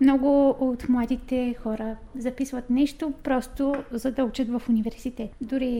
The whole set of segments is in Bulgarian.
Много от младите хора записват нещо просто за да учат в университет. Дори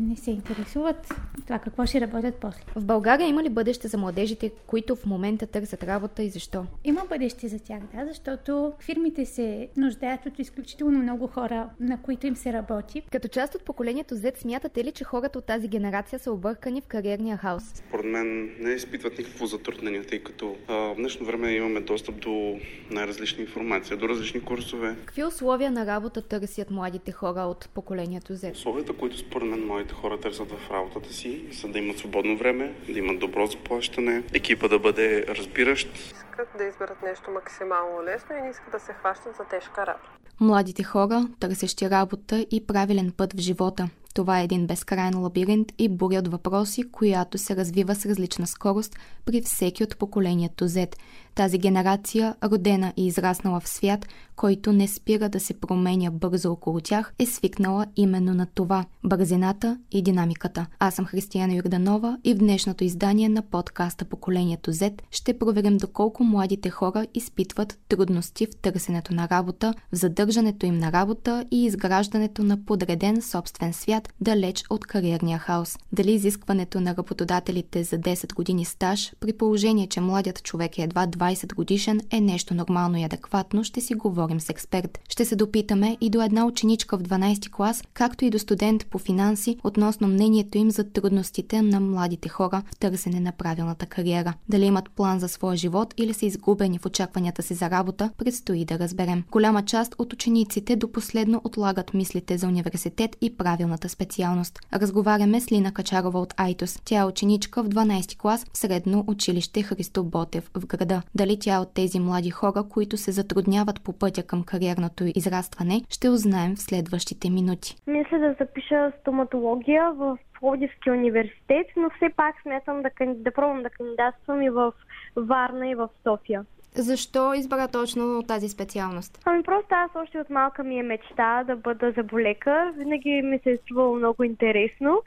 не се интересуват това какво ще работят после. В България има ли бъдеще за младежите, които в момента търсят работа и защо? Има бъдеще за тях, да, защото фирмите се нуждаят от изключително много хора, на които им се работи. Като част от поколението Z, смятате ли, че хората от тази генерация са объркани в кариерния хаос? Според мен не изпитват никакво затруднение, тъй като а, в днешно време имаме достъп до най-различни информация, до различни курсове. Какви условия на работа търсят младите хора от поколението Z? Условията, които според мен моите хора търсят в работата си, са да имат свободно време, да имат добро заплащане, екипа да бъде разбиращ, искат да изберат нещо максимално лесно и не искат да се хващат за тежка работа. Младите хора, търсещи работа и правилен път в живота. Това е един безкрайен лабиринт и буря от въпроси, която се развива с различна скорост при всеки от поколението Z. Тази генерация, родена и израснала в свят, който не спира да се променя бързо около тях, е свикнала именно на това – бързината и динамиката. Аз съм Християна Юрданова и в днешното издание на подкаста Поколението Z ще проверим доколко младите хора изпитват трудности в търсенето на работа, в задържането им на работа и изграждането на подреден собствен свят, далеч от кариерния хаос. Дали изискването на работодателите за 10 години стаж, при положение, че младият човек е едва 20 годишен, е нещо нормално и адекватно, ще си говорим с експерт. Ще се допитаме и до една ученичка в 12 клас, както и до студент по финанси относно мнението им за трудностите на младите хора в търсене на правилната кариера. Дали имат план за своя живот или са изгубени в очакванията си за работа, предстои да разберем. Голяма част от учениците до последно отлагат мислите за университет и правилната специалност. Разговаряме с Лина Качарова от Айтос. Тя е ученичка в 12 клас в средно училище Христо Ботев в града. Дали тя е от тези млади хора, които се затрудняват по пътя към кариерното израстване, ще узнаем в следващите минути. Мисля да запиша стоматология в Пловдивския университет, но все пак смятам да, кан- да пробвам да кандидатствам и в Варна и в София. Защо избра точно тази специалност? Ами просто аз още от малка ми е мечта да бъда заболекар. Винаги ми се е струвало много интересно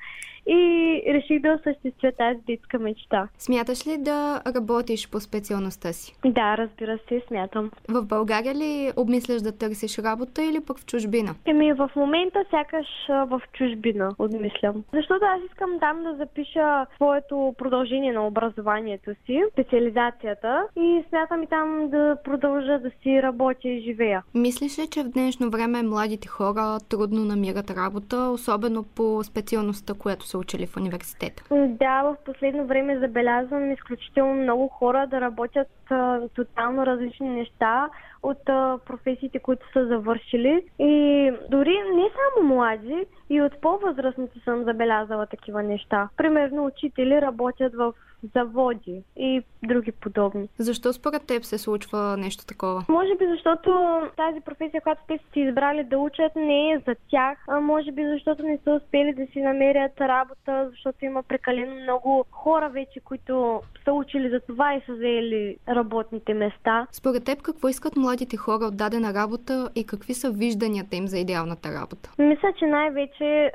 и реших да осъществя тази детска мечта. Смяташ ли да работиш по специалността си? Да, разбира се, смятам. В България ли обмисляш да търсиш работа или пък в чужбина? Еми в момента сякаш в чужбина отмислям. Защото аз искам там да запиша своето продължение на образованието си, специализацията и смятам и там да продължа да си работя и живея. Мислиш ли, че в днешно време младите хора трудно намират работа, особено по специалността, която са учили в университета? Да, в последно време забелязвам изключително много хора да работят а, тотално различни неща от а, професиите, които са завършили. И дори не само млади, и от по-възрастните съм забелязала такива неща. Примерно учители работят в заводи и други подобни. Защо според теб се случва нещо такова? Може би защото тази професия, която те са избрали да учат, не е за тях. А може би защото не са успели да си намерят работа, защото има прекалено много хора вече, които са учили за това и са взели работните места. Според теб какво искат младите хора от дадена работа и какви са вижданията им за идеалната работа? Мисля, че най-вече е,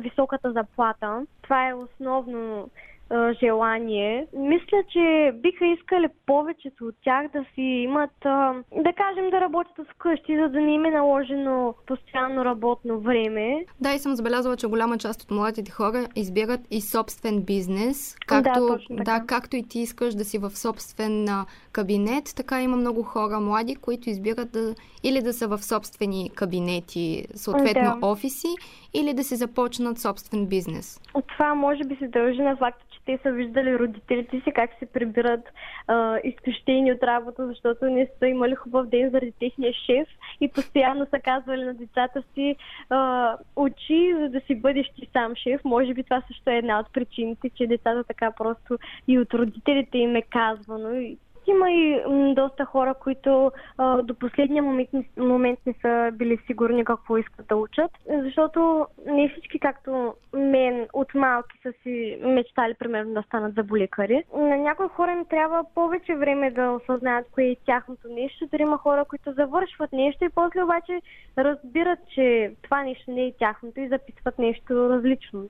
високата заплата. Това е основно а, желание. Мисля, че биха искали повечето от тях да си имат, а, да кажем, да работят от вкъщи, за да не им е наложено постоянно работно време. Да, и съм забелязала, че голяма част от младите хора избират и собствен бизнес. Както, Да, точно така. да, както и ти искаш да си в собствен кабинет, така има много хора млади, които избират да или да са в собствени кабинети, съответно Да. офиси, или да си започнат собствен бизнес. От това може би се дължи на факта, че те са виждали родителите си как се прибират а, изтощени от работа, защото не са имали хубав ден заради техния шеф и постоянно са казвали на децата си а, учи, за да си бъдеш ти сам шеф. Може би това също е една от причините, че децата така просто и от родителите им е казвано. И има и м, доста хора, които а, до последния момент, момент не са били сигурни какво искат да учат, защото не всички, както мен, от малки са си мечтали, примерно, да станат заболекари. На някои хора им трябва повече време да осъзнаят кое е тяхното нещо. Дори има хора, които завършват нещо и после обаче разбират, че това нещо не е тяхното и записват нещо различно.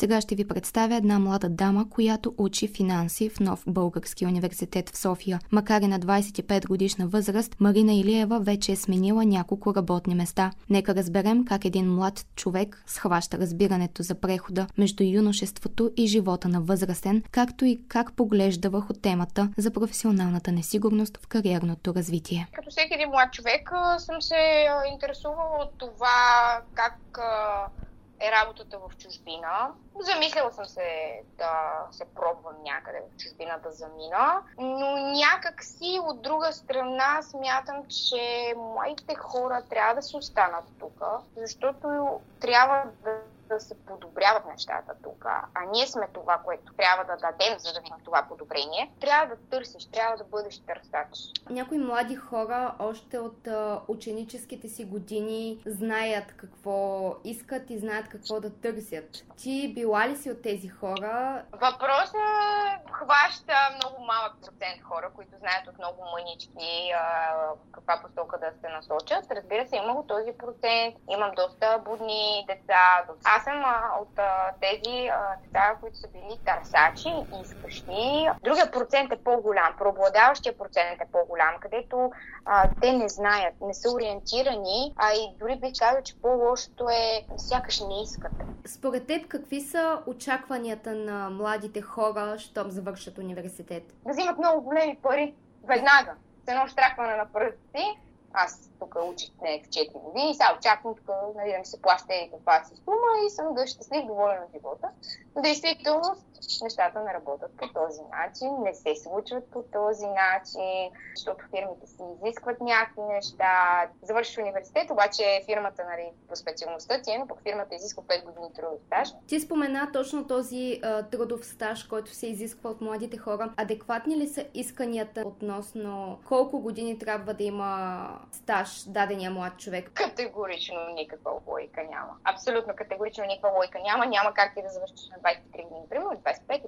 Сега ще ви представя една млада дама, която учи финанси в нов български университет в София. Макар и на 25 годишна възраст, Марина Илиева вече е сменила няколко работни места. Нека разберем как един млад човек схваща разбирането за прехода между юношеството и живота на възрастен, както и как поглежда върху темата за професионалната несигурност в кариерното развитие. Като всеки един млад човек съм се интересувала от това как е работата в чужбина. Замисляла съм се да се пробвам някъде в чужбина да замина, но някак си от друга страна смятам, че моите хора трябва да се останат тук, защото трябва да да се подобряват нещата тук, а ние сме това, което трябва да дадем, за да видим това подобрение, трябва да търсиш, трябва да бъдеш търсач. Някои млади хора още от ученическите си години знаят какво искат и знаят какво да търсят. Ти била ли си от тези хора? Въпросът хваща много малък процент хора, които знаят от много мънички а, каква посока да се насочат. Разбира се, имам този процент. Имам доста будни деца. Аз съм а, от а, тези а, деца, които са били търсачи, искащи. Другия процент е по-голям. Преобладаващия процент е по-голям, където а, те не знаят, не са ориентирани, а и дори бих казал, че по-лошото е сякаш не искат. Според теб, какви са очакванията на младите хора, щом завършат университет? Да взимат много големи пари веднага, с едно штракване на пръстите аз тук учих не в 4 години, сега очаквам тук нали, да ми се плаща и каква си сума и съм да щастлив, доволен от живота. Но действително нещата не работят по този начин, не се случват по този начин, защото фирмите си изискват някакви неща. Завършиш университет, обаче фирмата нали, по специалността ти е, но пък фирмата изисква 5 години трудов стаж. Ти спомена точно този а, трудов стаж, който се изисква от младите хора. Адекватни ли са исканията относно колко години трябва да има стаж дадения млад човек? Категорично никаква логика няма. Абсолютно категорично никаква логика няма. Няма как ти да завършиш на 23 години, примерно 25.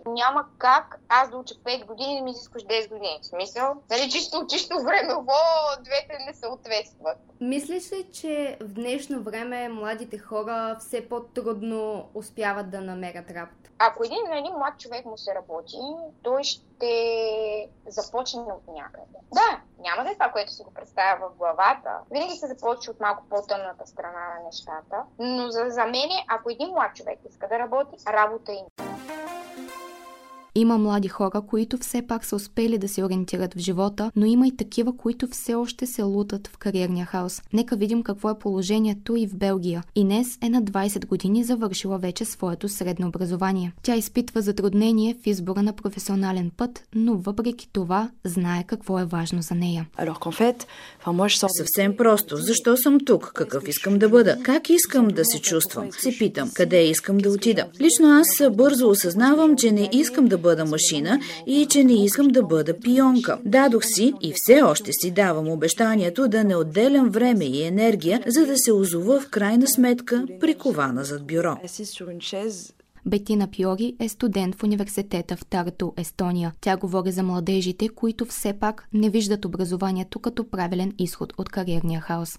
Няма как аз да уча 5 години и да ми изискаш 10 години. В смисъл, нали, чисто, чисто времево двете не съответстват. Мислиш ли, че в днешно време младите хора все по-трудно успяват да намерят работа? Ако един на един млад човек му се работи, той ще започне от някъде. Да, няма да е това, което си го представя в главата. Винаги се започва от малко по-тъмната страна на нещата. Но за, за мен, ако един млад човек иска да работи, работа има. Има млади хора, които все пак са успели да се ориентират в живота, но има и такива, които все още се лутат в кариерния хаос. Нека видим какво е положението и в Белгия. Инес е на 20 години завършила вече своето средно образование. Тя изпитва затруднение в избора на професионален път, но въпреки това знае какво е важно за нея. Съвсем просто. Защо съм тук? Какъв искам да бъда? Как искам да се чувствам? Се питам. Къде искам да отида? Лично аз бързо осъзнавам, че не искам да бъда машина и че не искам да бъда пионка. Дадох си и все още си давам обещанието да не отделям време и енергия, за да се озова в крайна сметка прикована зад бюро. Бетина Пиори е студент в университета в Тарто, Естония. Тя говори за младежите, които все пак не виждат образованието като правилен изход от кариерния хаос.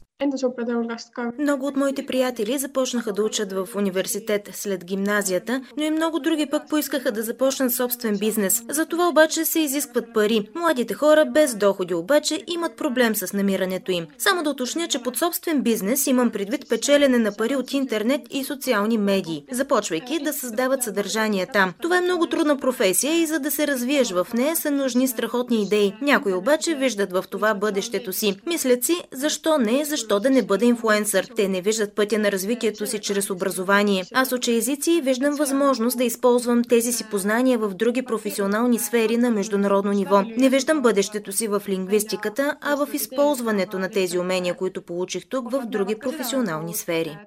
Много от моите приятели започнаха да учат в университет след гимназията, но и много други пък поискаха да започнат собствен бизнес. За това обаче се изискват пари. Младите хора без доходи обаче имат проблем с намирането им. Само да уточня, че под собствен бизнес имам предвид печелене на пари от интернет и социални медии, започвайки да създават съдържание там. Това е много трудна професия и за да се развиеш в нея са нужни страхотни идеи. Някои обаче виждат в това бъдещето си. Мислят си, защо не, защо защо да не бъда инфлуенсър. Те не виждат пътя на развитието си чрез образование. Аз уча езици виждам възможност да използвам тези си познания в други професионални сфери на международно ниво. Не виждам бъдещето си в лингвистиката, а в използването на тези умения, които получих тук в други професионални сфери.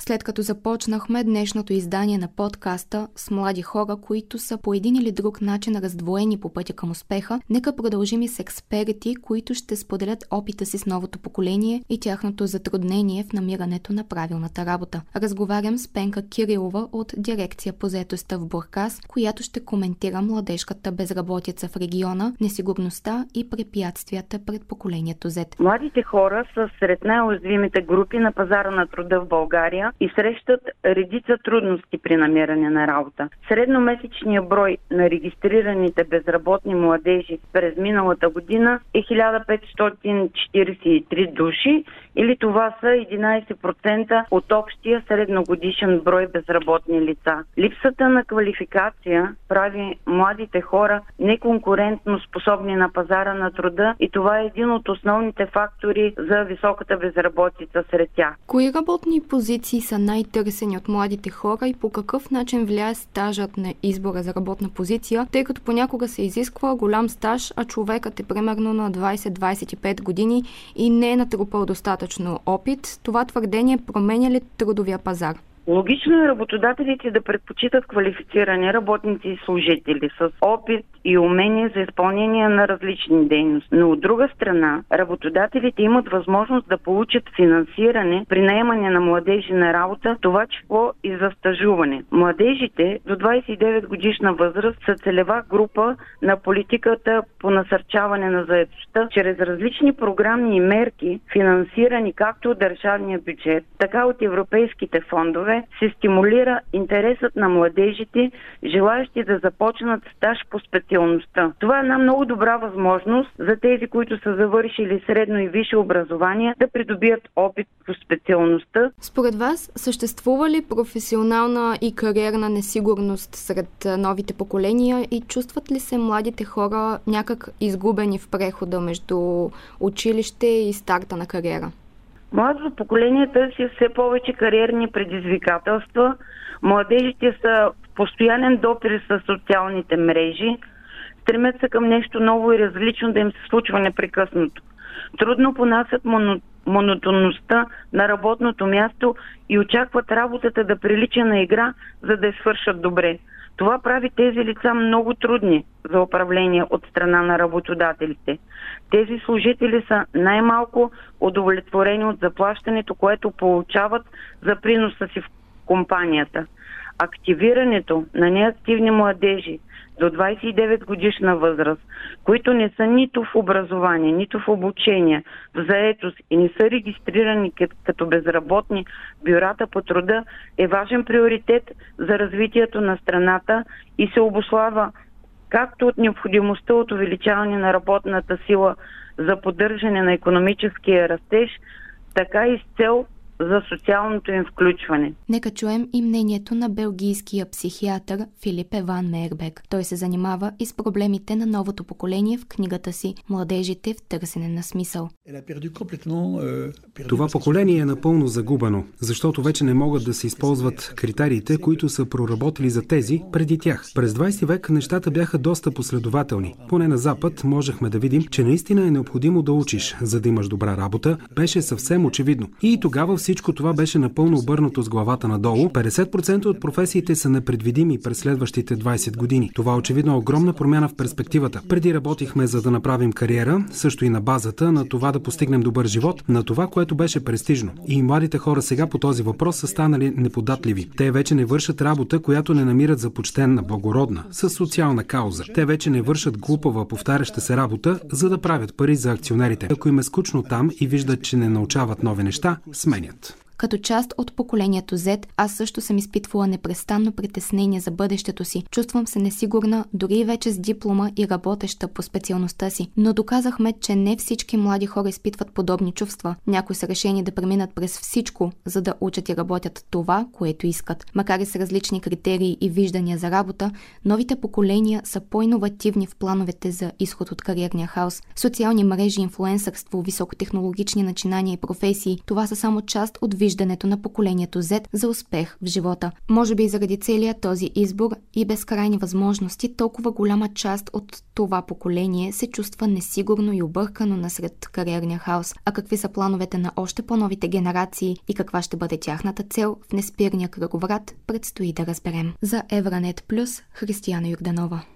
След като започнахме днешното издание на подкаста с млади хора, които са по един или друг начин раздвоени по пътя към успеха, нека продължим и с експерти, които ще споделят опита си с новото поколение и тяхното затруднение в намирането на правилната работа. Разговарям с Пенка Кирилова от дирекция по заетостта в Буркас, която ще коментира младежката безработица в региона, несигурността и препятствията пред поколението Z. Младите хора са сред най-уязвимите групи на пазара на труда в България и срещат редица трудности при намиране на работа. Средномесечният брой на регистрираните безработни младежи през миналата година е 1543 души или това са 11% от общия средногодишен брой безработни лица. Липсата на квалификация прави младите хора неконкурентно способни на пазара на труда и това е един от основните фактори за високата безработица сред тях. Кои работни позиции са най-търсени от младите хора и по какъв начин влияе стажът на избора за работна позиция, тъй като понякога се изисква голям стаж, а човекът е примерно на 20-25 години и не е натрупал достатъчно опит. Това твърдение променя ли трудовия пазар? Логично е работодателите да предпочитат квалифицирани работници и служители с опит и умения за изпълнение на различни дейности. Но от друга страна, работодателите имат възможност да получат финансиране при наемане на младежи на работа, това число и за стажуване. Младежите до 29 годишна възраст са целева група на политиката по насърчаване на заедостта чрез различни програмни мерки, финансирани както от държавния бюджет, така от европейските фондове, се стимулира интересът на младежите, желаящи да започнат стаж по специалността. Това е една много добра възможност за тези, които са завършили средно и висше образование, да придобият опит по специалността. Според вас, съществува ли професионална и кариерна несигурност сред новите поколения и чувстват ли се младите хора някак изгубени в прехода между училище и старта на кариера? Младото поколение търси все повече кариерни предизвикателства. Младежите са в постоянен допир с социалните мрежи, стремят се към нещо ново и различно да им се случва непрекъснато. Трудно понасят моно, монотонността на работното място и очакват работата да прилича на игра, за да я свършат добре. Това прави тези лица много трудни за управление от страна на работодателите. Тези служители са най-малко удовлетворени от заплащането, което получават за приноса си в компанията. Активирането на неактивни младежи до 29 годишна възраст, които не са нито в образование, нито в обучение, в заетост и не са регистрирани като безработни бюрата по труда, е важен приоритет за развитието на страната и се обослава както от необходимостта от увеличаване на работната сила за поддържане на економическия растеж, така и с цел за социалното им включване. Нека чуем и мнението на белгийския психиатър Филип Еван Мейербек. Той се занимава и с проблемите на новото поколение в книгата си «Младежите в търсене на смисъл». Това поколение е напълно загубено, защото вече не могат да се използват критериите, които са проработили за тези преди тях. През 20 век нещата бяха доста последователни. Поне на Запад можехме да видим, че наистина е необходимо да учиш, за да имаш добра работа. Беше съвсем очевидно. И тогава всичко това беше напълно обърнато с главата надолу. 50% от професиите са непредвидими през следващите 20 години. Това очевидно е огромна промяна в перспективата. Преди работихме за да направим кариера, също и на базата на това да постигнем добър живот, на това, което беше престижно. И младите хора сега по този въпрос са станали неподатливи. Те вече не вършат работа, която не намират за почтенна, благородна, с социална кауза. Те вече не вършат глупава, повтаряща се работа, за да правят пари за акционерите. Ако им е скучно там и виждат, че не научават нови неща, сменят. Internet. Като част от поколението Z, аз също съм изпитвала непрестанно притеснение за бъдещето си. Чувствам се несигурна, дори вече с диплома и работеща по специалността си. Но доказахме, че не всички млади хора изпитват подобни чувства. Някои са решени да преминат през всичко, за да учат и работят това, което искат. Макар и с различни критерии и виждания за работа, новите поколения са по-инновативни в плановете за изход от кариерния хаос. Социални мрежи, инфлуенсърство, високотехнологични начинания и професии – това са само част от виждането на поколението Z за успех в живота. Може би заради целия този избор и безкрайни възможности, толкова голяма част от това поколение се чувства несигурно и объркано насред кариерния хаос. А какви са плановете на още по-новите генерации и каква ще бъде тяхната цел в неспирния кръговрат, предстои да разберем. За Евранет Плюс, Християна Юрданова.